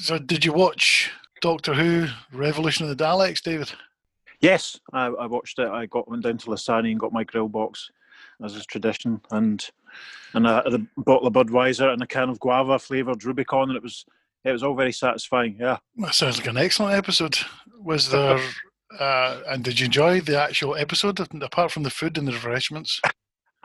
So, did you watch Doctor Who: Revolution of the Daleks, David? Yes, I, I watched it. I got went down to Lissani and got my grill box, as is tradition, and and a, a bottle of Budweiser and a can of guava flavored Rubicon, and it was it was all very satisfying. Yeah, that sounds like an excellent episode. Was there? uh, and did you enjoy the actual episode apart from the food and the refreshments?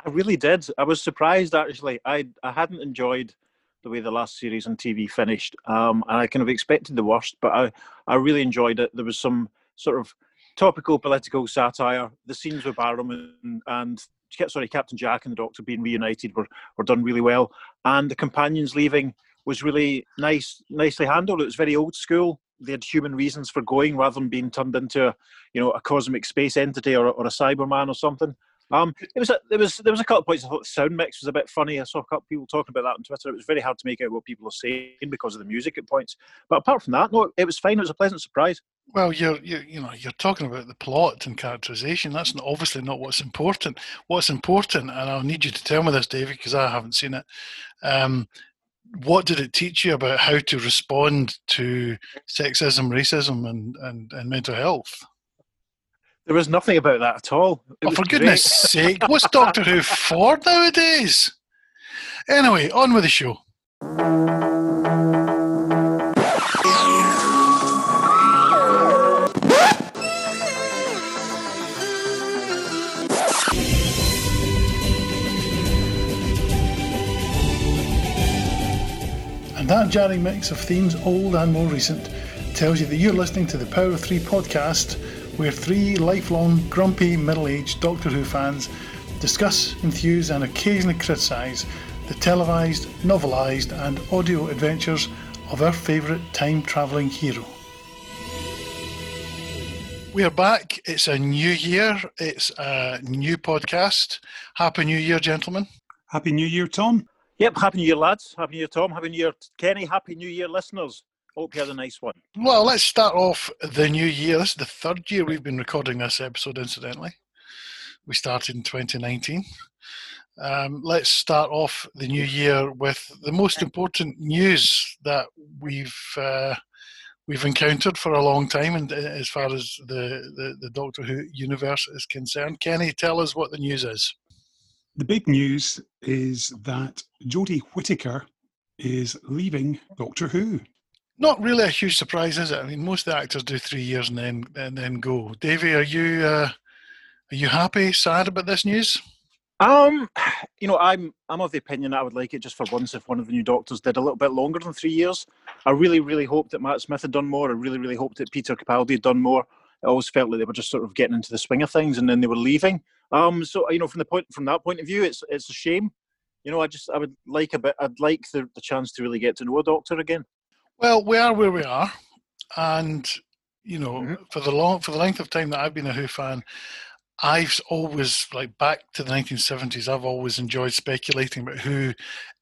I really did. I was surprised actually. I I hadn't enjoyed the way the last series on TV finished, um, and I kind of expected the worst, but I I really enjoyed it. There was some sort of topical political satire. The scenes with Barrowman and, and sorry, Captain Jack and the Doctor being reunited were, were done really well, and the companions leaving was really nice, nicely handled. It was very old school. They had human reasons for going rather than being turned into, a, you know, a cosmic space entity or, or a Cyberman or something. Um, it was a, there was there was a couple of points I thought the sound mix was a bit funny. I saw a couple of people talking about that on Twitter. It was very hard to make out what people are saying because of the music at points. But apart from that, no, it was fine. It was a pleasant surprise. Well, you're, you you know you're talking about the plot and characterization. That's not, obviously not what's important. What's important, and I'll need you to tell me this, David, because I haven't seen it. Um, what did it teach you about how to respond to sexism, racism, and, and, and mental health? There was nothing about that at all. Oh, for goodness sake, what's Doctor Who for nowadays? Anyway, on with the show. And that jarring mix of themes, old and more recent, tells you that you're listening to the Power of Three podcast, where three lifelong, grumpy, middle aged Doctor Who fans discuss, enthuse, and occasionally criticise the televised, novelised, and audio adventures of our favourite time travelling hero. We are back. It's a new year. It's a new podcast. Happy New Year, gentlemen. Happy New Year, Tom. Yep, Happy New Year, lads. Happy New Year, Tom. Happy New Year, Kenny. Happy New Year, listeners. Hope you had a nice one. Well, let's start off the new year. This is the third year we've been recording this episode, incidentally. We started in 2019. Um, let's start off the new year with the most important news that we've uh, we've encountered for a long time, and as far as the, the, the Doctor Who universe is concerned. Kenny, tell us what the news is. The big news is that Jodie Whittaker is leaving Doctor Who. Not really a huge surprise, is it? I mean, most of the actors do three years and then and then go. Davey, are you uh, are you happy, sad about this news? Um, you know, I'm I'm of the opinion that I would like it just for once if one of the new doctors did a little bit longer than three years. I really, really hoped that Matt Smith had done more. I really, really hoped that Peter Capaldi had done more. I always felt like they were just sort of getting into the swing of things and then they were leaving. Um, so you know, from the point from that point of view, it's it's a shame. You know, I just I would like a bit. I'd like the, the chance to really get to know a doctor again. Well, we are where we are, and you know, mm-hmm. for the long for the length of time that I've been a Who fan, I've always like back to the 1970s. I've always enjoyed speculating about who,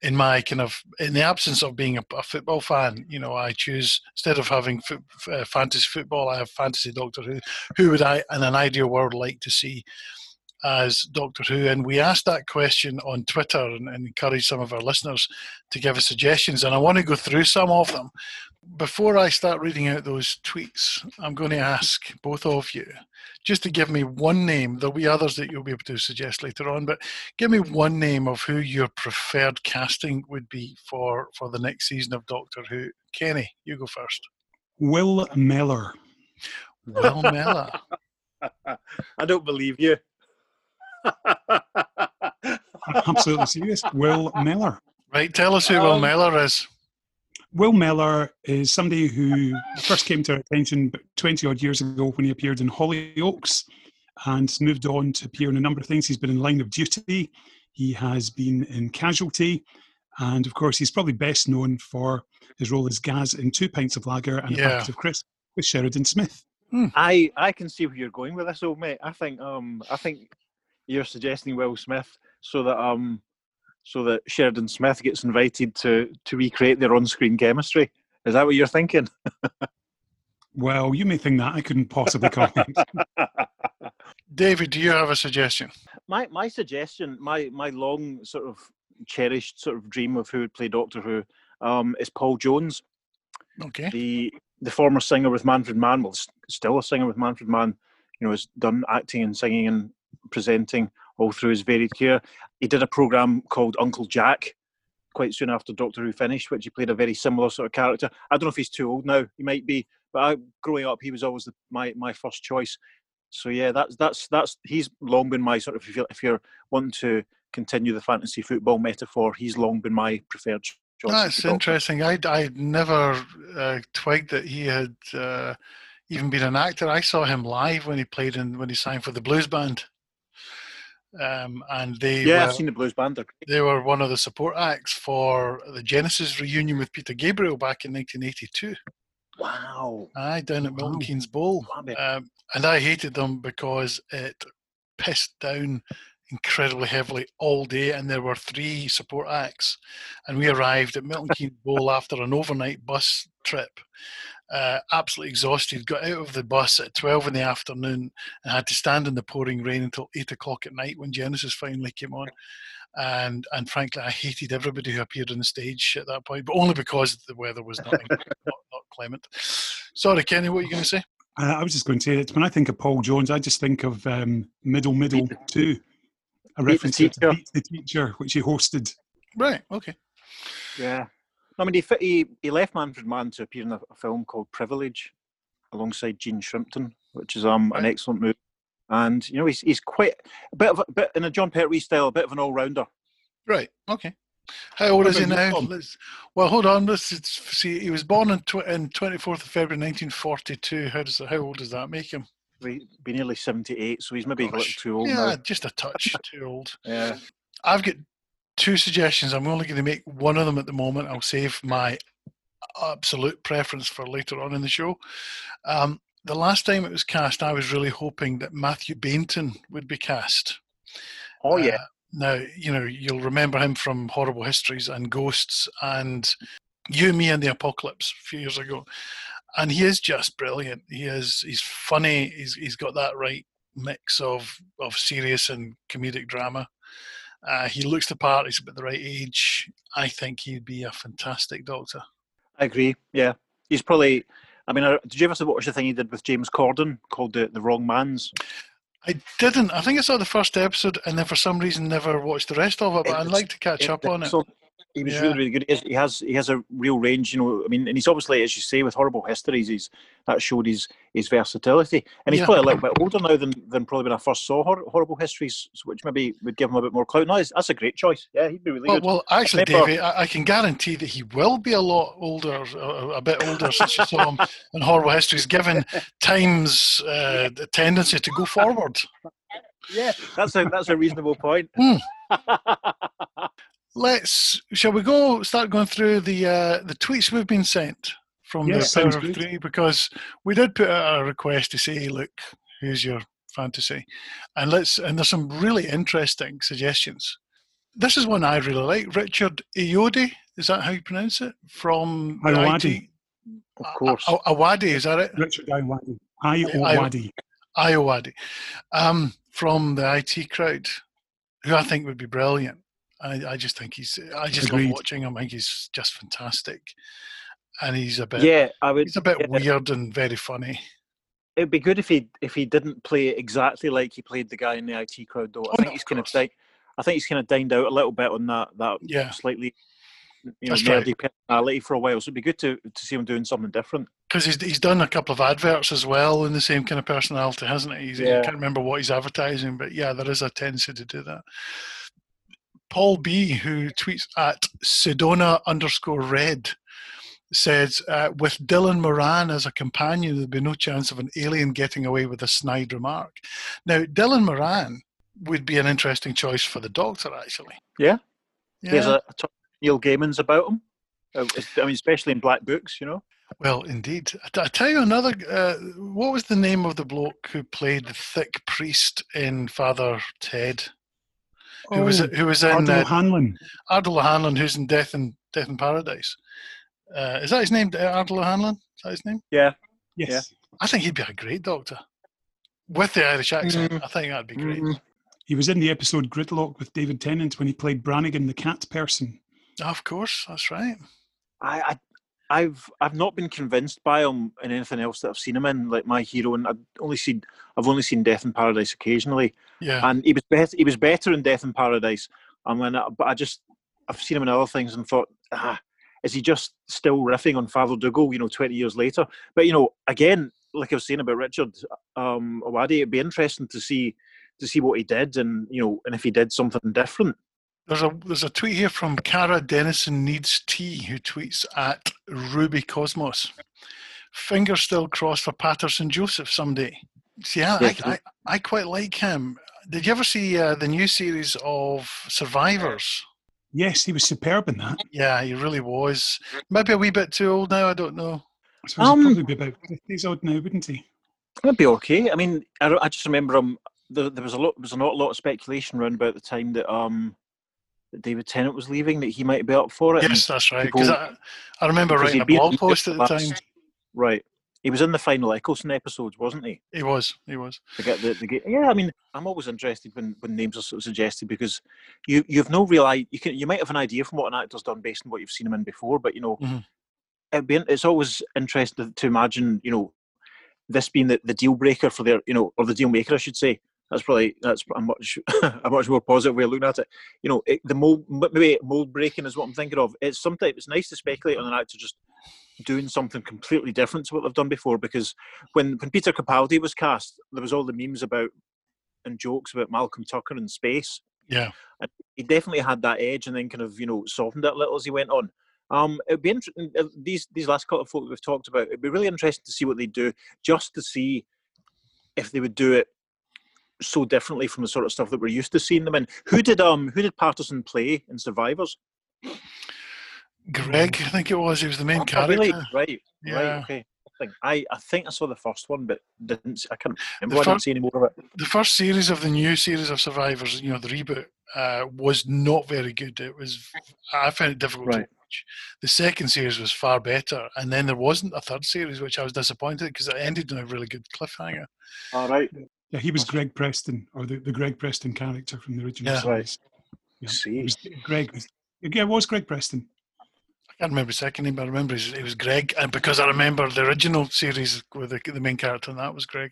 in my kind of in the absence of being a, a football fan, you know, I choose instead of having uh, fantasy football, I have fantasy Doctor Who. Who would I, in an ideal world, like to see? As Doctor Who. And we asked that question on Twitter and, and encouraged some of our listeners to give us suggestions. And I want to go through some of them. Before I start reading out those tweets, I'm going to ask both of you just to give me one name. There'll be others that you'll be able to suggest later on, but give me one name of who your preferred casting would be for, for the next season of Doctor Who. Kenny, you go first. Will Mellor. Will Mellor. I don't believe you. absolutely serious. Will Mellor. Right, tell us who um, Will Mellor is. Will Mellor is somebody who first came to our attention 20 odd years ago when he appeared in Hollyoaks and moved on to appear in a number of things. He's been in Line of Duty, he has been in Casualty, and of course, he's probably best known for his role as Gaz in Two Pints of Lager and yeah. a Packet of Crisp with Sheridan Smith. Hmm. I, I can see where you're going with this, old mate. I think um I think you're suggesting Will Smith so that um so that Sheridan Smith gets invited to to recreate their on-screen chemistry. Is that what you're thinking? well, you may think that. I couldn't possibly comment. David, do you have a suggestion? My my suggestion, my my long sort of cherished sort of dream of who would play Doctor Who, um, is Paul Jones. Okay. The the former singer with Manfred Mann, well, s- still a singer with Manfred Mann, you know, has done acting and singing and presenting all through his varied career. He did a program called Uncle Jack quite soon after Doctor Who finished, which he played a very similar sort of character. I don't know if he's too old now. He might be, but I, growing up, he was always the, my my first choice. So yeah, that's that's that's he's long been my sort of if you're, if you're wanting to continue the fantasy football metaphor, he's long been my preferred choice. That's interesting. I I'd never uh, twigged that he had uh, even been an actor. I saw him live when he played in when he signed for the blues band, um, and they Yeah, were, I've seen the Blues Band. They were one of the support acts for the Genesis reunion with Peter Gabriel back in 1982. Wow. Aye, down at Milton Wow. Keynes Bowl. Um, and I hated them because it pissed down incredibly heavily all day, and there were three support acts. And we arrived at Milton Keynes Bowl after an overnight bus trip, uh, absolutely exhausted. Got out of the bus at 12 in the afternoon and had to stand in the pouring rain until 8 o'clock at night when Genesis finally came on. And and frankly, I hated everybody who appeared on the stage at that point, but only because the weather was not, not, not clement. Sorry, Kenny, what are you going to say? Uh, I was just going to say that when I think of Paul Jones, I just think of um, Middle Middle 2, a reference to Beat the Teacher, which he hosted. Right. Okay. Yeah. I mean, he, he he left Manfred Mann to appear in a, a film called Privilege, alongside Jean Shrimpton, which is um an excellent movie. And you know, he's he's quite a bit of a bit in a John Pertwee style, a bit of an all rounder. Right. Okay. How old What is he now? Let's, well, hold on. Let's, let's see. He was born on tw- in twenty fourth of February, nineteen forty two. How does how old does that make him? He'd be nearly seventy eight, so he's maybe a little too old yeah, now. just a touch too old. Yeah. I've got two suggestions. I'm only going to make one of them at the moment. I'll save my absolute preference for later on in the show. Um, the last time it was cast, I was really hoping that Mathew Baynton would be cast. Oh yeah. Uh, now, you know, you'll remember him from Horrible Histories and Ghosts and You, Me, and the Apocalypse a few years ago. And he is just brilliant. He is, he's funny. He's, he's got that right mix of, of serious and comedic drama. Uh, he looks the part. He's about the right age. I think he'd be a fantastic doctor. I agree. Yeah. He's probably. I mean, uh, did you ever watch the thing he did with James Corden called the the Wrong Man's? I didn't. I think I saw the first episode and then for some reason never watched the rest of it, but I'd like to catch up on it. He was Yeah. really, really good. He has, he has he has a real range, you know. I mean, and he's obviously, as you say, with horrible histories, he's that showed his his versatility. And he's Yeah. probably a little bit older now than, than probably when I first saw hor- horrible histories, which maybe would give him a bit more clout. No, that's, that's a great choice. Yeah, he'd be really Well, good. well, actually, Davey, I, I can guarantee that he will be a lot older, a, a bit older since you saw him in Horrible Histories, given time's uh, the tendency to go forward. yeah, that's a that's a reasonable point. Hmm. Let's, shall we go start going through the uh, the tweets we've been sent from Yes, the Power of good. Three? Because we did put out a request to say, look, who's your fantasy? And let's, and there's some really interesting suggestions. This is one I really like. Richard Iodi, is that how you pronounce it? From the Iowadi. Of course. A- A- is that it? Richard Ayoade. Ayoade. Ayoade. Um, from the IT crowd, who I think would be brilliant. I, I just think he's, I just Agreed. love watching him. I think he's just fantastic. And he's a bit, yeah, I would. he's a bit yeah. weird and very funny. It'd be good if he if he didn't play exactly like he played the guy in the IT crowd, though. I Oh, think no, he's kind of di- I think he's kind of dined out a little bit on that that Yeah. slightly you know That's right. personality for a while. So it'd be good to to see him doing something different. Because he's, he's done a couple of adverts as well in the same kind of personality, hasn't he? He's, I Yeah. can't remember what he's advertising, but yeah, there is a tendency to do that. Paul B, who tweets at Sedona underscore red, says, uh, with Dylan Moran as a companion, there'd be no chance of an alien getting away with a snide remark. Now, Dylan Moran would be an interesting choice for the Doctor, actually. Yeah. Yeah. He has a, a ton of Neil Gaiman's about him. Uh, I mean, especially in black books, you know. Well, indeed. I, t- I tell you another. Uh, what was the name of the bloke who played the thick priest in Father Ted? Who was Oh, who was in Ardal uh, O'Hanlon. Ardal O'Hanlon, who's in Death and Death in Paradise? Uh, is that his name? uh, Ardal O'Hanlon? Is that his name? Yeah. Yes. I think he'd be a great doctor with the Irish accent. Mm. I think that'd be great. Mhm. He was in the episode Gridlock with David Tennant when he played Brannigan, the cat person. Of course, that's right. I, I I've I've not been convinced by him in anything else that I've seen him in, like my hero, and I've only seen I've only seen Death in Paradise occasionally, Yeah. and he was better. He was better in Death in Paradise, and when I, but I just I've seen him in other things and thought, ah, is he just still riffing on Father Dougal? You know, twenty years later. But you know, again, like I was saying about Richard um, Ayoade, it'd be interesting to see to see what he did, and you know, and if he did something different. There's a there's a tweet here from Cara Dennison needs tea who tweets at Ruby Cosmos. Fingers still crossed for Paterson Joseph someday. See, I, Yeah. I, I, I quite like him. Did you ever see uh, the new series of Survivors? Yes, he was superb in that. Yeah, he really was. Maybe a wee bit too old now. I don't know. I suppose Um, he'd probably be about 50s odd now, wouldn't he? That'd be okay. I mean, I, I just remember um, there, there was a lot, there was not a lot of speculation around about the time that um, that David Tennant was leaving that he might be up for it. Yes, that's right. Because I, I remember writing a blog post at the last- time. Right. He was in the final Eccleston episodes, wasn't he? He was. He was. To get the, the yeah. I mean, I'm always interested when, when names are sort of suggested because you you've no real i- you can you might have an idea from what an actor's done based on what you've seen him in before, but you know, Mhm. it'd be, it's always interesting to imagine you know this being the, the deal breaker for their you know or the deal maker, I should say. That's probably that's a much a much more positive way of looking at it. You know, it, the mold maybe mold breaking is what I'm thinking of. It's sometimes it's nice to speculate on an actor just doing something completely different to what they've done before. Because when when Peter Capaldi was cast, there was all the memes about and jokes about Malcolm Tucker in space. Yeah. And he definitely had that edge, and then kind of you know softened it a little as he went on. Um, it'd be interesting. These these last couple of folk that we've talked about, it'd be really interesting to see what they do, just to see if they would do it so differently from the sort of stuff that we're used to seeing them in. Who did um who did Paterson play in Survivors? Greg, I think it was. He was the main Oh, character. really? Right, Yeah. right, okay. I think I, think I saw the first one, but didn't I can't remember. The I didn't first- see any more of it. the first series of the new series of Survivors, you know, the reboot, uh, was not very good. It was, I found it difficult Right. to watch. The second series was far better, and then there wasn't a third series, which I was disappointed because it ended on a really good cliffhanger. All right. Yeah, he was Greg Preston, or the, the Greg Preston character from the original Yeah. series. I Yeah. see. Greg. Yeah, it was Greg Preston. I can't remember his second name, but I remember his, it was Greg, and because I remember the original series with the, the main character, and that was Greg.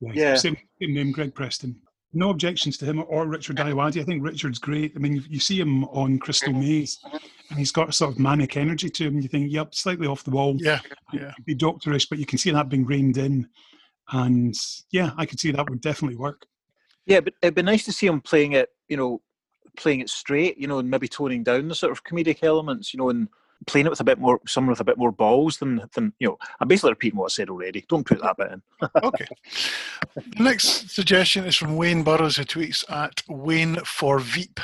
Yeah. Same, same name, Greg Preston. No objections to him or Richard Ayoade. I think Richard's great. I mean, you, you see him on Crystal Maze, and he's got a sort of manic energy to him. You think, yep, slightly off the wall, Yeah, yeah. be doctorish, but you can see that being reined in. And yeah, I could see that would definitely work. Yeah, but it'd be nice to see him playing it, you know, playing it straight, you know, and maybe toning down the sort of comedic elements, you know, and playing it with a bit more, someone with a bit more balls than, than you know. I'm basically repeating what I said already. Don't put that bit in. Okay. the next suggestion is from Wayne Burrows, who tweets at Wayne for Veep.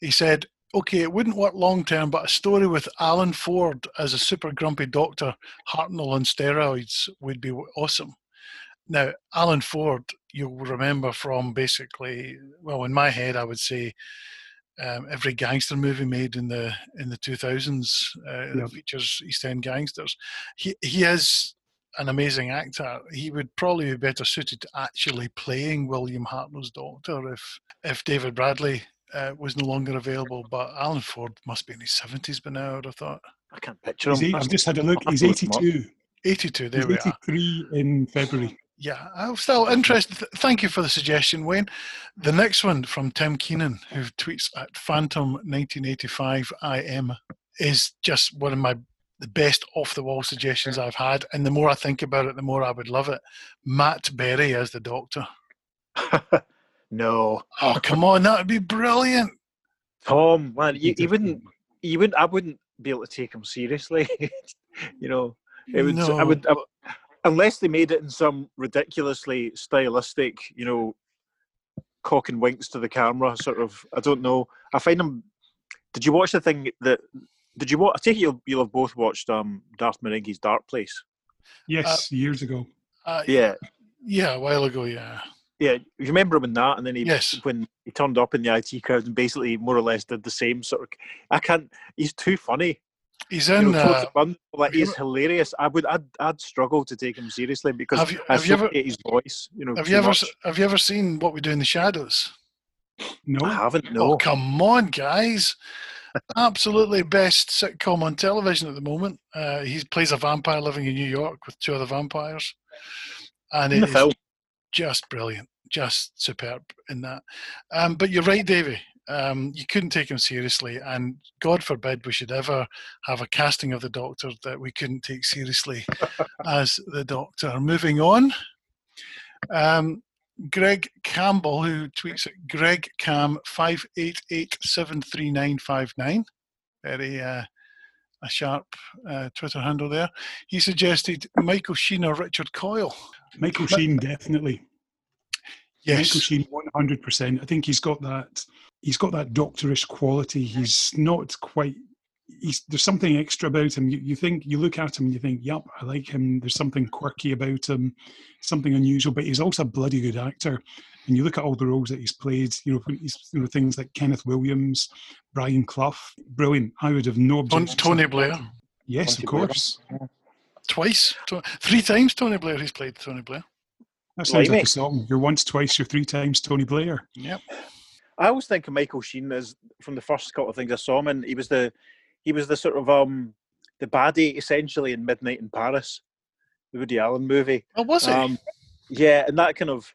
He said, Okay, it wouldn't work long term, but a story with Alan Ford as a super grumpy doctor, Hartnell on steroids, would be awesome. Now, Alan Ford, you'll remember from basically, well, in my head, I would say um, every gangster movie made in the in the 2000s uh, Yeah. that features East End gangsters. He he is an amazing actor. He would probably be better suited to actually playing William Hartnell's Doctor if if David Bradley uh, was no longer available. But Alan Ford must be in his 70s by now. I'd have thought. I can't picture him. eight, I've just had a look. He's have to look him up. 82. 82. There He's we are. 83 in February. Yeah, I'm still interested. Thank you for the suggestion, Wayne. The next one from Tim Keenan, who tweets at Phantom1985IM, is just one of my the best off the wall suggestions I've had. And the more I think about it, the more I would love it. Matt Berry as the Doctor. no, Oh, come on, that would be brilliant. Tom, man, you, you wouldn't, you wouldn't, I wouldn't be able to take him seriously. you know, it would, I would, I, unless they made it in some ridiculously stylistic, you know, cock and winks to the camera sort of. I don't know. I find them. Did you watch the thing that? Did you watch? I take it you'll, you'll have both watched um, Garth Marenghi's Dark Place. Yes, years ago. Uh, Yeah, yeah, a while ago, yeah. yeah. You remember him in that, and then he Yes. when he turned up in the IT crowd and basically more or less did the same sort of. I can't. He's too funny. He's You in. know, Uh, Fun, like have you he's hilarious. I would, I'd, I'd struggle to take him seriously because Have you- I you ever- associate his voice. You know, have you ever much. have you ever seen What We Do in the Shadows? No. I haven't. No. Oh, come on, guys. absolutely best sitcom on television at the moment. Uh, he plays a vampire living in New York with two other vampires, and In it is just brilliant, just superb in that. Um, but you're right, Davey. Um, you couldn't take him seriously, and God forbid we should ever have a casting of the Doctor that we couldn't take seriously as the Doctor. Moving on, um, Greg Campbell, who tweets at Greg Cam five eight eight seven three nine five nine, very uh, a sharp uh, Twitter handle there. He suggested Michael Sheen or Richard Coyle. Michael Sheen, definitely. Yes. Michael Sheen, one hundred percent. I think he's got that. He's got that doctorish quality. He's not quite. He's there's something extra about him. You, you think you look at him and you think, "Yep, I like him." There's something quirky about him, something unusual. But he's also a bloody good actor. And you look at all the roles that he's played. You know, he's, you know things like Kenneth Williams, Brian Clough, brilliant. I would have no Ton- objection. Tony that. Blair Yes, Tony of Blair. course. twice, to- three times. Tony Blair. He's played Tony Blair. That sounds like Blimey. a song. You're once, twice, you're three times Tony Blair. Yep. I always think of Michael Sheen as from the first couple of things I saw him in. He was the he was the sort of um the baddie essentially in Midnight in Paris, the Woody Allen movie. Oh, was he? Um, yeah, and that kind of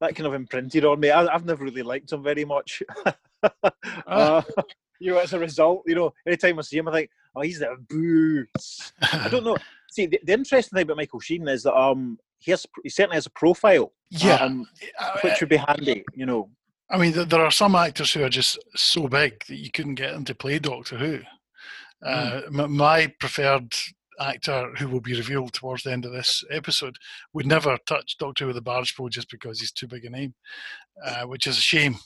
that kind of imprinted on me. I, I've never really liked him very much. uh, you know, as a result, you know, anytime I see him, I think, oh, he's the boo. I don't know. See, the, the interesting thing about Michael Sheen is that um he has he certainly has a profile, yeah. um, which would be handy. You know, I mean, there are some actors who are just so big that you couldn't get them to play Doctor Who. Uh, m- my preferred actor, who will be revealed towards the end of this episode, would never touch Doctor Who with a barge pole just because he's too big a name, uh, which is a shame.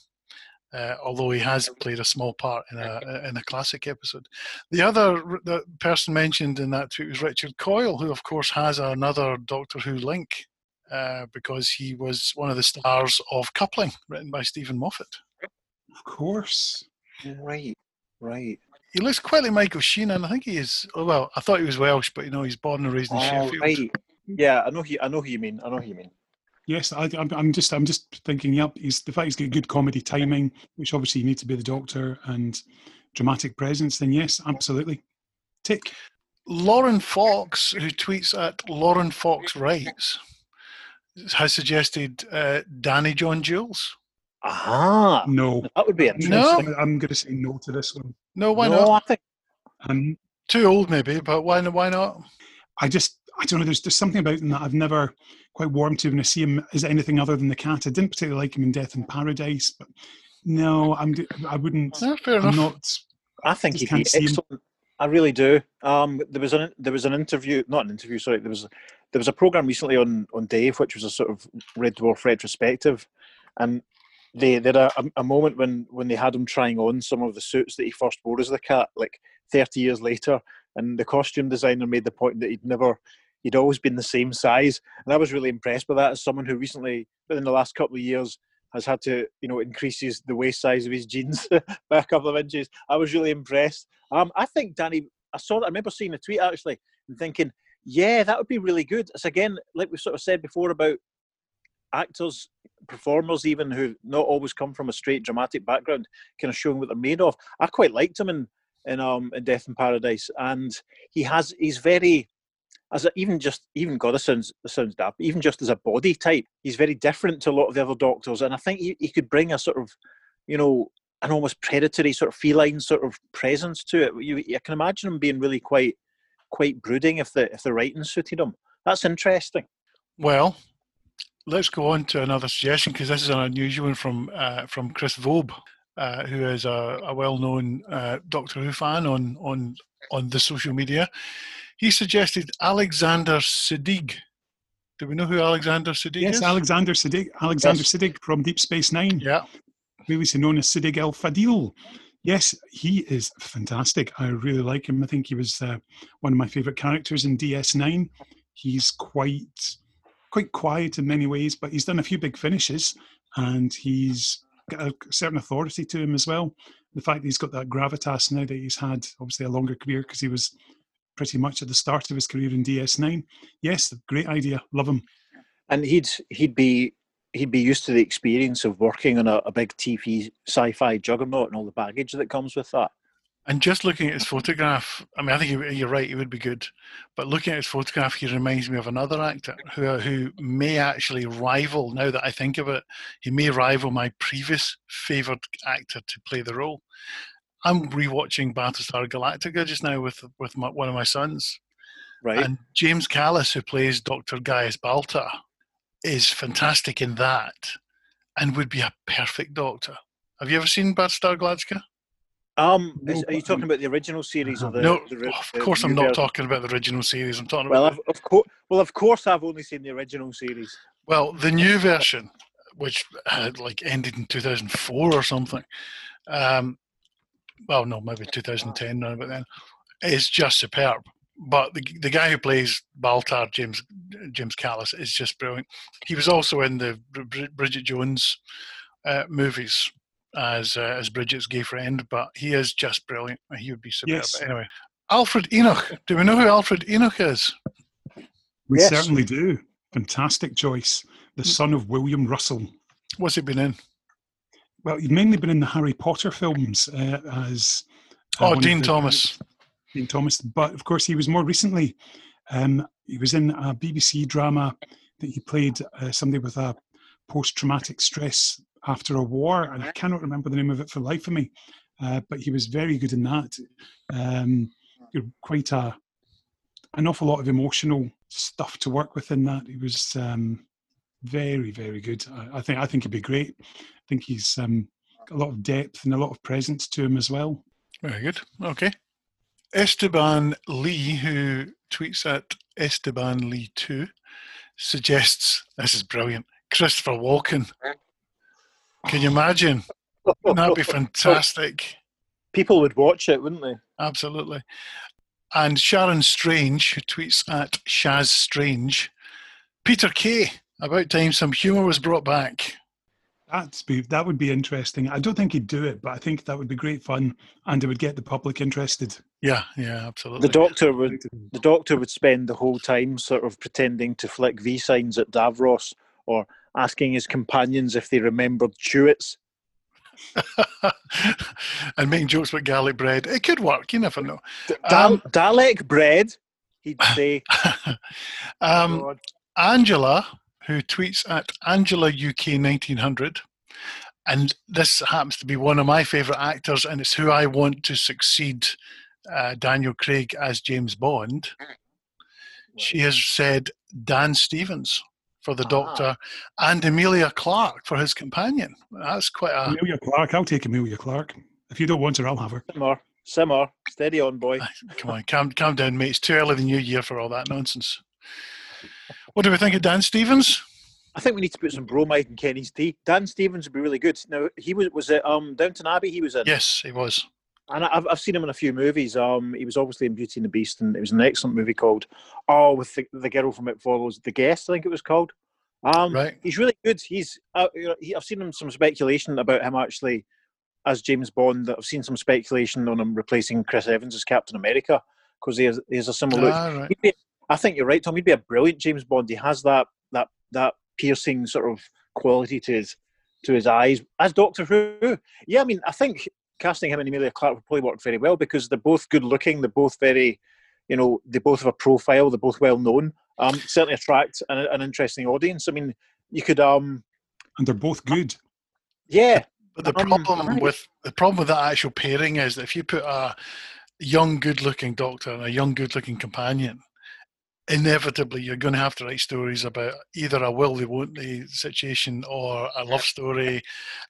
Uh, although he has played a small part in a in a classic episode. The other the person mentioned in that tweet was Richard Coyle, who of course has another Doctor Who link uh, because he was one of the stars of Coupling, written by Steven Moffat. Of course. right, right. He looks quite like Michael Sheen, and I think he is. Oh, well, I thought he was Welsh, but you know he's born and raised in Oh, Sheffield. right. Yeah, I know. He, I know who you mean. I know who you mean. Yes, I, I'm, I'm just, I'm just thinking. Yep, he's the fact he's got good comedy timing, which obviously you need to be the Doctor, and dramatic presence. Then yes, absolutely. Tick. Lauren Fox, who tweets at Lauren Fox Writes, has suggested uh, Danny John Jules. Aha, No, that would be No. I'm going to say no to this one. No, why no, not? I think Um, Too old, maybe, but why? Why not? I just, I don't know. There's there's something about him that I've never quite warmed to when I see him as anything other than the cat. I didn't particularly like him in Death in Paradise, but no, I'm, I wouldn't. Yeah, fair I'm enough. not. I think he'd be can't see him. excellent. I really do. Um, there was an there was an interview, not an interview. Sorry, there was there was a program recently on on Dave, which was a sort of Red Dwarf retrospective, and they had a, a moment when when they had him trying on some of the suits that he first wore as the cat, like thirty years later, and the costume designer made the point that he'd never. He'd always been the same size, and I was really impressed by that as someone who recently, within the last couple of years, has had to, you know, increase his, the waist size of his jeans by a couple of inches. I was really impressed. Um, I think Danny, I saw. I remember seeing a tweet actually and thinking, yeah, that would be really good. It's again, like we sort of said before about actors, performers, even who not always come from a straight dramatic background, kind of showing what they're made of. I quite liked him in in um in Death in Paradise, and he has he's very as a, even just even God, this sounds this sounds daft. Even just as a body type, he's very different to a lot of the other doctors, and I think he, he could bring a sort of, you know, an almost predatory sort of feline sort of presence to it. You, can imagine him being really quite quite brooding if the if the writing suited him. That's interesting. Well, let's go on to another suggestion because this is an unusual one from uh, from Chris Vobe, uh, who is a, a well-known uh, Doctor Who fan on on on the social media. He suggested Alexander Siddig. Do we know who Alexander Siddig Yes, is? Alexander Siddig. Alexander Yes. Siddig from Deep Space Nine. yeah, previously known as Siddig El Fadil. Yes, he is fantastic. I really like him. I think he was uh, one of my favourite characters in DS9. He's quite quite quiet in many ways, but he's done a few big finishes, and he's got a certain authority to him as well. The fact that he's got that gravitas now that he's had obviously a longer career because he was pretty much at the start of his career in DS9. Yes, great idea. Love him. And he'd he'd be he'd be used to the experience of working on a, a big TV sci-fi juggernaut and all the baggage that comes with that. And just looking at his photograph, I mean, I think you're right, he would be good. But looking at his photograph, he reminds me of another actor who, uh, who may actually rival, now that I think of it, he may rival my previous favoured actor to play the role. I'm rewatching Battlestar Galactica just now with with my, one of my sons. Right. And James Callis, who plays Dr. Gaius Baltar, is fantastic in that and would be a perfect doctor. Have you ever seen Battlestar Galactica? Um, is, are you talking about the original series or the? no, the, ri- of the course I'm not talking about the original series. I'm talking Well, about of, of course. Well, of course, I've only seen the original series. well the new version, which had like ended in 2004 or something. Um, well, no, maybe 2010 now, but then is just superb. But the the guy who plays Baltar, James James Callis, is just brilliant. He was also in the Bri- Bri- Bridget Jones uh, movies as uh, as Bridget's gay friend, but he is just brilliant. He would be superb. Yes. Anyway, Alfred Enoch. Do we know who Alfred Enoch is? We Yes. certainly do. Fantastic choice. The son of William Russell. What's he been in? Well, he'd mainly been in the Harry Potter films uh, as uh, Oh, one of Dean the- Thomas. Thomas. But of course, he was more recently. Um, he was in a BBC drama that he played uh, somebody with a post-traumatic stress after a war, and I cannot remember the name of it for life of me. Uh, but he was very good in that. Um, quite a an awful lot of emotional stuff to work with in that. He was um, very, very good. I, I think I think he'd be great. I think he's um, got a lot of depth and a lot of presence to him as well. Very good. Okay. Esteban Lee, who tweets at Esteban Lee 2, suggests this is brilliant. Christopher Walken. Can you imagine? Wouldn't that be fantastic? People would watch it, wouldn't they? Absolutely. And Sharon Strange, who tweets at Shaz Strange, Peter Kay. About time some humour was brought back. That's be, that would be interesting. I don't think he'd do it, but I think that would be great fun, and it would get the public interested. Yeah, yeah, absolutely. The doctor would. The doctor would spend the whole time sort of pretending to flick V signs at Davros or asking his companions if they remembered Chewits. and making jokes about garlic bread. It could work, you never know. Dal- Um, Dalek bread, he'd say. um, God. Angela, who tweets at Angela UK 1900, and this happens to be one of my favourite actors, and it's who I want to succeed uh, Daniel Craig as James Bond. She has said Dan Stevens for the Ah. Doctor and Emilia Clarke for his companion. That's quite a Emilia Clarke, I'll take Emilia Clarke. If you don't want her, I'll have her. Simmer, simmer, steady on, boy. come on, calm, calm down, mate. It's too early in the new year for all that nonsense. What do we think of Dan Stevens? I think we need to put some bromide in Kenny's tea. Dan Stevens would be really good. Now he was was it um Downton Abbey he was in, Yes, he was. and I've I've seen him in a few movies. Um, he was obviously in Beauty and the Beast, and it was an excellent movie called Oh, with the, the girl from It Follows, The Guest, I think it was called. Um, Right. he's really good. He's uh, he, I've seen him some speculation about him actually as James Bond. I've seen some speculation on him replacing Chris Evans as Captain America because he has, he has a similar look. Ah, right. He'd be, I think you're right, Tom. He'd be a brilliant James Bond. He has that that that piercing sort of quality to his to his eyes as Doctor Who. Yeah, I mean, I think casting him and Emilia Clarke would probably work very well because they're both good looking. They're both very, you know, they both have a profile. They're both well known. Um, certainly attract an, an interesting audience. I mean, you could, um, And they're both good. yeah, But the Um, problem right. with the problem with that actual pairing is that if you put a young, good-looking doctor and a young, good-looking companion, inevitably you're going to have to write stories about either a will they won't they situation or a love story,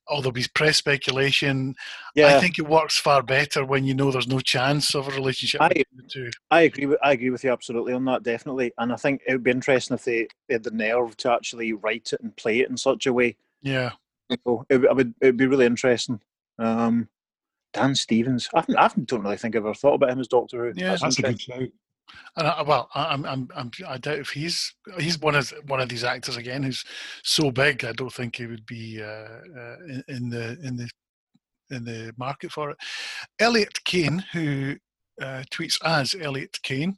or there'll be press speculation. yeah. I think it works far better when you know there's no chance of a relationship I- between the two. I agree with I agree with you absolutely on that, definitely. And I think it would be interesting if they, they had the nerve to actually write it and play it in such a way. Yeah. So it, would- it would it would be really interesting. Um, Dan Stevens, I, I don't really think I've ever thought about him as Doctor Who. Yeah. That's a good shout. And I, well, I- I'm, I'm, I'm, I doubt if he's he's one of one of these actors again who's so big. I don't think he would be uh, uh, in, in the in the in the market for it. Elliot Kane, who uh, tweets as Elliot Kane,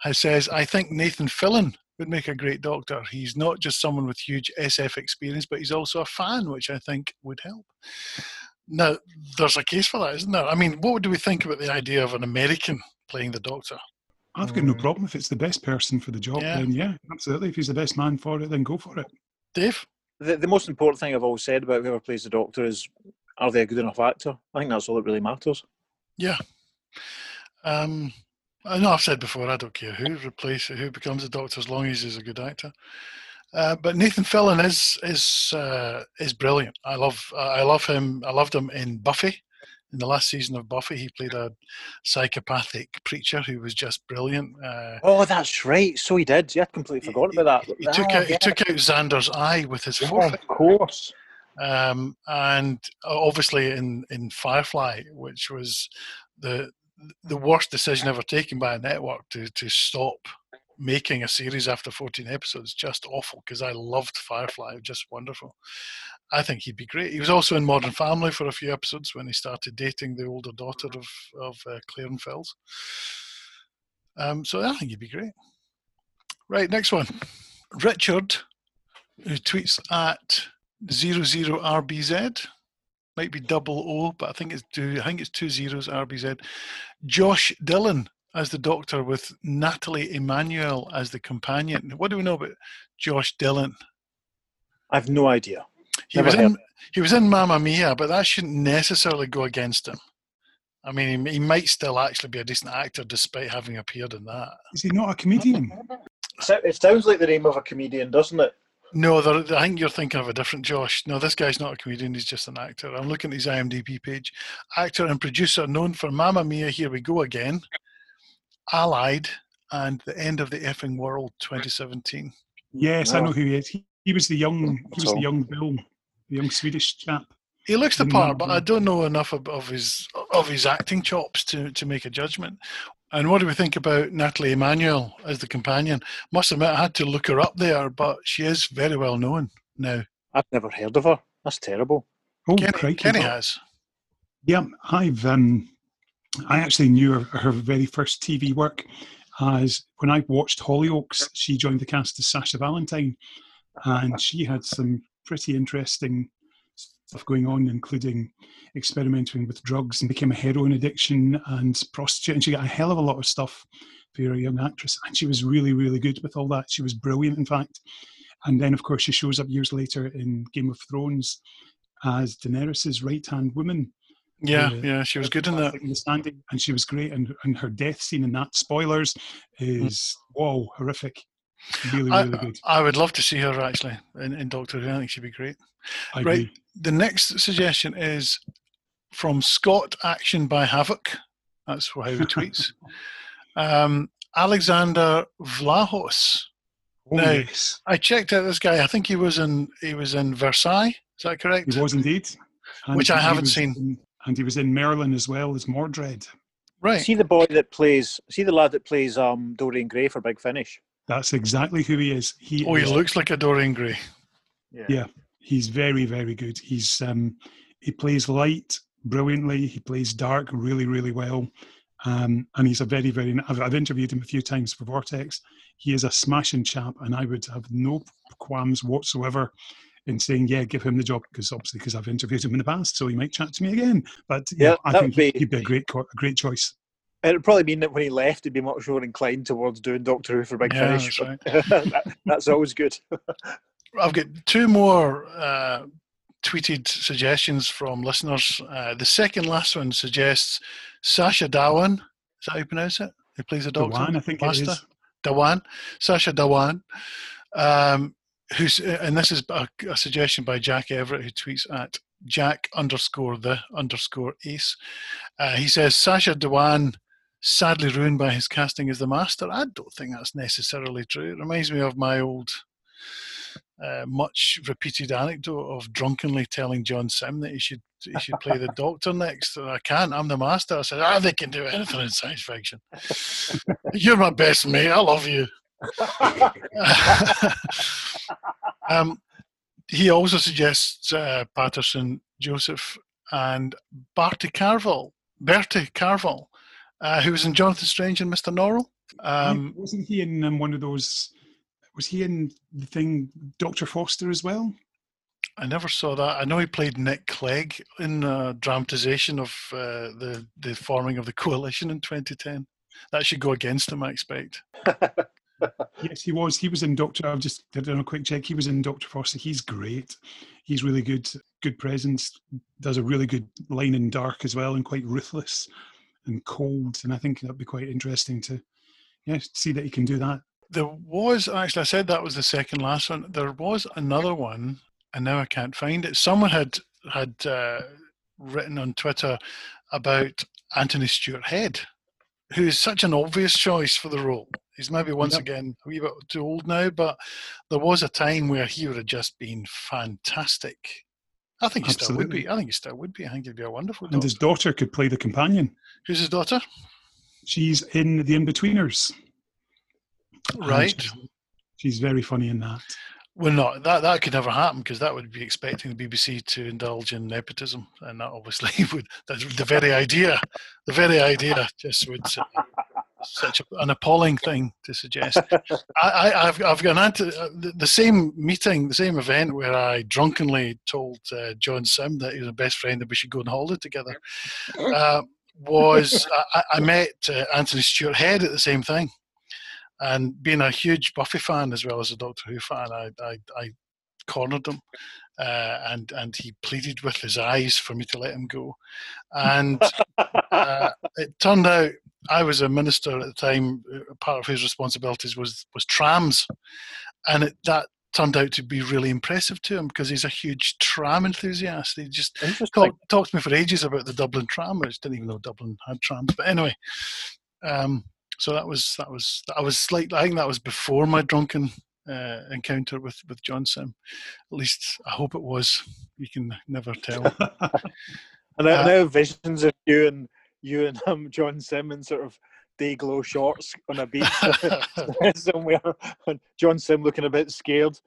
has says, "I think Nathan Fillion would make a great Doctor. He's not just someone with huge SF experience, but he's also a fan, which I think would help." Now, there's a case for that, isn't there? I mean, what do we think about the idea of an American playing the Doctor? I've got no problem if it's the best person for the job. Yeah. Then yeah, absolutely. If he's the best man for it, then go for it. Dave? The, the most important thing I've always said about whoever plays the Doctor is, are they a good enough actor? I think that's all that really matters. Yeah. Um, I know I've said before, I don't care who replaces who becomes the Doctor as long as he's a good actor. Uh, but Nathan Fillion is is uh, is brilliant. I love I love him. I loved him in Buffy. In the last season of Buffy, he played a psychopathic preacher who was just brilliant. Uh, Oh, that's right. So he did. Yeah, I'd completely forgotten about that. he took Ah, out yeah. he took out Xander's eye with his Yeah, forehead. of course. um, and obviously in in Firefly, which was the the worst decision ever taken by a network to to stop making a series after 14 episodes, just awful. Because I loved Firefly, just wonderful. I think he'd be great. He was also in Modern Family for a few episodes when he started dating the older daughter of of uh, Fells. Um, so I think he'd be great. Right, next one. Richard, who tweets at 00RBZ. Might be double O, but I think it's two. I think it's two zeros RBZ. Josh Dylan as the Doctor with Nathalie Emmanuel as the companion. What do we know about Josh Dylan? I've no idea. He Never was in he was in Mamma Mia, but that shouldn't necessarily go against him. I mean, he, he might still actually be a decent actor despite having appeared in that. Is he not a comedian? So- It sounds like the name of a comedian, doesn't it? No, I think you're thinking of a different Josh. No, this guy's not a comedian, he's just an actor. I'm looking at his IMDb page. Actor and producer known for Mamma Mia, Here We Go Again, Allied, and The End of the Effing World 2017. Yes, I know who he is. He, he was the young. He was the young Bill, the young Swedish chap. He looks the part, but I don't know enough of, of his of his acting chops to, to make a judgment. And what do we think about Nathalie Emmanuel as the companion? Must admit, I had to look her up there, but she is very well known now. I've never heard of her. That's terrible. Oh, Kenny, crikey. Kenny has. Yeah, I've um, I actually knew her, her very first TV work as when I watched Hollyoaks. She joined the cast as Sasha Valentine, and she had some pretty interesting stuff going on, including experimenting with drugs and became a heroin addiction and prostitute. And she got a hell of a lot of stuff for a young actress, and she was really, really good with all that. She was brilliant, in fact. And then, of course, she shows up years later in Game of Thrones as Daenerys's right-hand woman Yeah, Yeah. yeah, she was good in that. standing, and she was great. And and her death scene in that spoilers hmm. is whoa horrific, really I, good. I would love to see her actually in, in Doctor Who. I think she'd be great. I right. agree. The next suggestion is from Scott Action by Havoc. That's how he tweets. um, Alexander Vlahos. Oh, No. yes, I checked out this guy. I think he was in he was in Versailles. Is that correct? he was indeed. And Which I he haven't was seen. in- and he was in Merlin as well as Mordred. Right. See the boy that plays. See the lad that plays um, Dorian Gray for Big Finish. That's exactly who he is. He Oh, he is, looks like a Dorian Gray. Yeah. he's very very good. He's um, he plays light brilliantly. He plays dark really really well. Um, and he's a very very. I've, I've interviewed him a few times for Vortex. He is a smashing chap, and I would have no qualms whatsoever in saying, yeah, give him the job because obviously because I've interviewed him in the past, so he might chat to me again. But yeah, Yeah, I think would be- he'd be a great a great choice. It'd probably mean that when he left, he'd be much more inclined towards doing Doctor Who for Big Yeah, Finish. that's right. That- that's always good. I've got two more uh, tweeted suggestions from listeners. Uh, the second last one suggests Sacha Dhawan. Is that how you pronounce it? Who plays the doctor? Dewan, I think it Master? is. Dhawan, Sacha Dhawan, um, who's and this is a, a suggestion by Jack Everett, who tweets at Jack underscore the underscore Ace. Uh, he says Sasha Dewan sadly ruined by his casting as the Master. I don't think that's necessarily true. It reminds me of my old. Uh, much repeated anecdote of drunkenly telling John Simm that he should he should play the Doctor next. And I can't. I'm the Master. I said, "Ah, they can do anything in science fiction. You're my best mate. I love you." um, he also suggests uh, Paterson, Joseph, and Barty Carvel, Bertie Carvel, uh, who was in Jonathan Strange and Mr. Norrell. Um, wasn't he in um, one of those? Was he in the thing Doctor Foster as well? I never saw that. I know he played Nick Clegg in a dramatization of uh, the the forming of the coalition in 2010. That should go against him, I expect. yes, he was. He was in Doctor. I've just did a quick check. He was in Doctor Foster. He's great. He's really good. Good presence. Does a really good line in Dark as well, and quite ruthless and cold. And I think that'd be quite interesting to, yeah, see that he can do that. There was actually. I said that was the second last one. There was another one, and now I can't find it. Someone had had uh, written on Twitter about Anthony Stewart Head, who is such an obvious choice for the role. He's maybe once yep. again a wee bit too old now, but there was a time where he would have just been fantastic. I think he still would be. I think he still would be. I think he'd be a wonderful. And his daughter could play the companion. Who's his daughter? She's in The Inbetweeners. Right. She's, she's very funny in that. Well, no, that that could never happen because that would be expecting the BBC to indulge in nepotism, and that obviously would. That's the very idea. The very idea just would. Uh, such an appalling thing to suggest. I, have I've got an uh, the same meeting, the same event where I drunkenly told uh, John Simm that he was a best friend and we should go on holiday together. Uh, was I, I met uh, Anthony Stewart Head at the same thing, and being a huge Buffy fan as well as a Doctor Who fan, I I, I cornered him. Uh, and and he pleaded with his eyes for me to let him go, and uh, it turned out I was a minister at the time. Uh, part of his responsibilities was was trams, and it, that turned out to be really impressive to him because he's a huge tram enthusiast. He just talk, talked to me for ages about the Dublin tram. Just didn't even know Dublin had trams. But anyway, um, so that was that was I was like I think that was before my drunken uh, encounter with with John Simm. At least I hope it was. You can never tell. and I, uh, I have visions of you and you and um, John Simmons sort of day glow shorts on a beach somewhere, and John Simm looking a bit scared.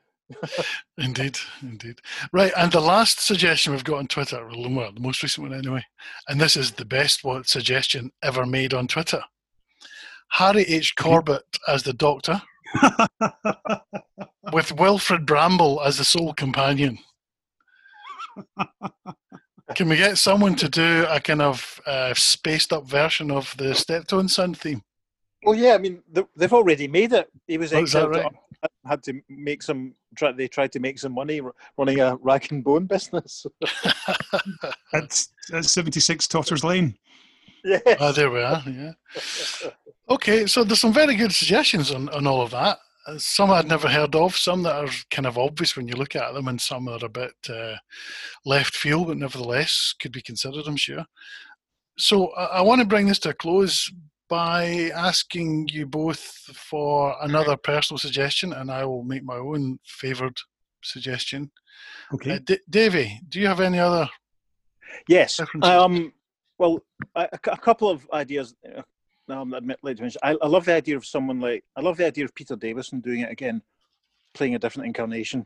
indeed, indeed. Right, and the last suggestion we've got on Twitter, well, the most recent one anyway, and this is the best suggestion ever made on Twitter. Harry H. Corbett as the Doctor, with Wilfrid Brambell as the sole companion. Can we get someone to do a kind of uh, spaced up version of the Steptoe Son theme? Well, yeah, I mean they've already made it. He was oh, right? had to make some. Try, they tried to make some money running a rag and bone business. that's, that's seventy six Totters Lane. Yeah. Oh, there we are. Yeah. Okay, so there's some very good suggestions on, on all of that. Uh, some I'd never heard of, some that are kind of obvious when you look at them, and some are a bit uh, left field, but nevertheless could be considered, I'm sure. So I, I want to bring this to a close by asking you both for another personal suggestion, and I will make my own favoured suggestion. Okay. Uh, D- Davey, do you have any other? Yes. Um, well, a, a, couple of ideas, to mention. I, I love the idea of someone like I love the idea of Peter Davison doing it again, playing a different incarnation.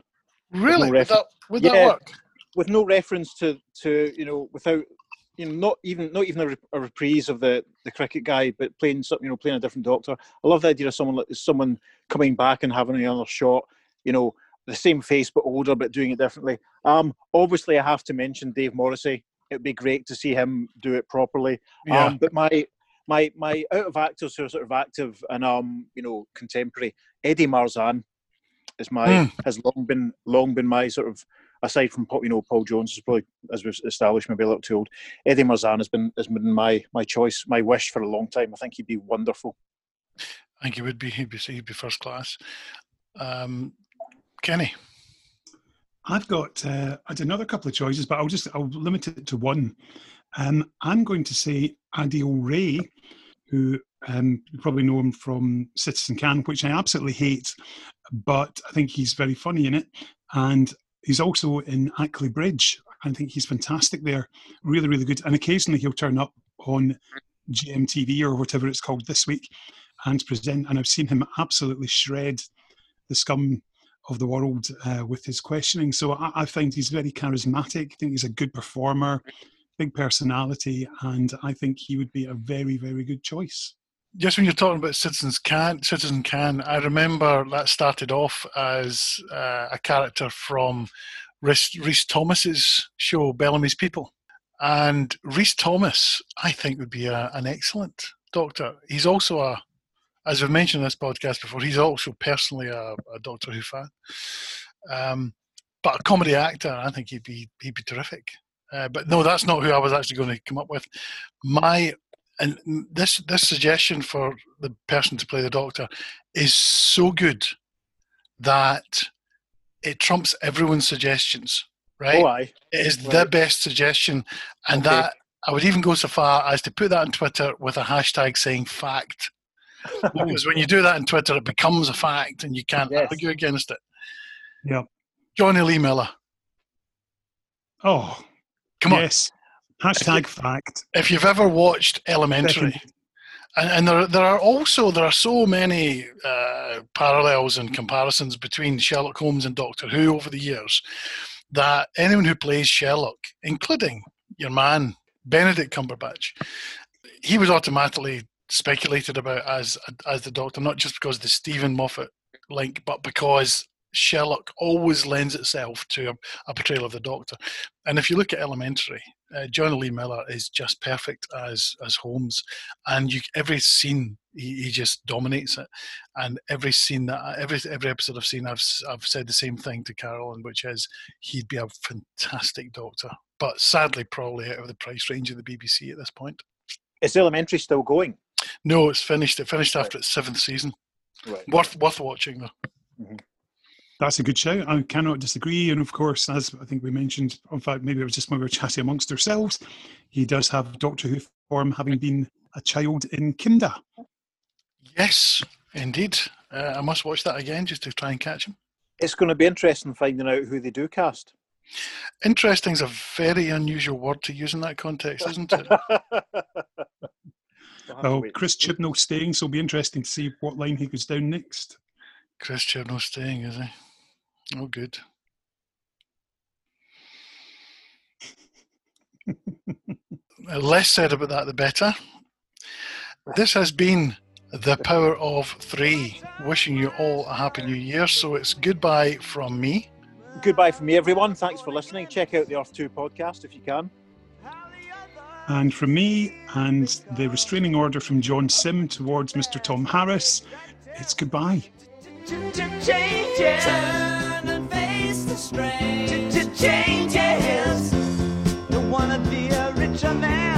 Really? No would, that, would yeah, that work? With no reference to to you know without you know not even not even a, a, reprise of the the cricket guy, but playing something you know playing a different doctor. I love the idea of someone like someone coming back and having another shot. You know the same face but older, but doing it differently. Um, obviously, I have to mention Dave Morrissey. It'd be great to see him do it properly. Yeah. Um, but my my my out of actors who are sort of active and um you know contemporary Eddie Marsan is my mm. has long been long been my sort of aside from you know Paul Jones is probably as we've established maybe a little too old. Eddie Marsan has been has been my my choice my wish for a long time. I think he'd be wonderful. I think he would be. He'd be, he'd be first class. Um, Kenny. I've got uh, I had another couple of choices, but I'll just I'll limit it to one. Um, I'm going to say Adil Ray, who um, you probably know him from Citizen Khan, which I absolutely hate, but I think he's very funny in it. And he's also in Ackley Bridge. I think he's fantastic there, really, really good. And occasionally he'll turn up on GMTV or whatever it's called this week and present. And I've seen him absolutely shred the scum of the world uh, with his questioning. So I, I, find he's very charismatic. I think he's a good performer big personality, and I think he would be a very, very good choice. Just when you're talking about Citizens Can, Citizen Khan, I remember that started off as uh, a character from Rhys Thomas's show, Bellamy's People. And Rhys Thomas, I think, would be a, an excellent doctor. He's also a, as we've mentioned in this podcast before, he's also personally a, a Doctor Who fan. Um, but a comedy actor, I think he'd be he'd be terrific. Uh, but no, that's not who I was actually going to come up with. My and this this suggestion for the person to play the Doctor is so good that it trumps everyone's suggestions. Right? Oh, aye. It is Right. the best suggestion, and Okay. that I would even go so far as to put that on Twitter with a hashtag saying fact. Because when you do that on Twitter, it becomes a fact, and you can't Yes. argue against it. Yeah. Jonny Lee Miller. Oh, Come on. yes. Hashtag fact. If you've ever watched Elementary, and, and there, there are also there are so many uh, parallels and comparisons between Sherlock Holmes and Doctor Who over the years that anyone who plays Sherlock, including your man Benedict Cumberbatch, he was automatically speculated about as as the Doctor, not just because of the Steven Moffat link, but because Sherlock always lends itself to a, a portrayal of the Doctor. And if you look at Elementary, uh, John Lee Miller is just perfect as as Holmes, and you every scene he, he just dominates it. And every scene that I- every every episode I've seen, I've I've said the same thing to Carolyn, which is he'd be a fantastic Doctor, but sadly probably out of the price range of the BBC at this point. Is Elementary still going? No, it's finished. It finished after its seventh season. Right. Worth worth watching though. That's a good shout. I cannot disagree. And of course, as I think we mentioned, in fact, maybe it was just when we were chatting amongst ourselves, he does have Doctor Who form, having been a child in Kinda. Yes, indeed. Uh, I must watch that again just to try and catch him. It's going to be interesting finding out who they do cast. Interesting is a very unusual word to use in that context, isn't it? We'll have Well. Chris Chibnall staying, so it'll be interesting to see what line he goes down next. Chris Chibnall staying, is he? Oh, good. Uh, Less said about that, the better. This has been the power of three. Wishing you all a happy new year. So it's goodbye from me. Goodbye from me, everyone. Thanks for listening. Check out the Earth 2 podcast if you can. And from me and the restraining order from John Simm towards Mr. Tom Harris, it's goodbye. The strain. Changes. Don't wanna be a richer man.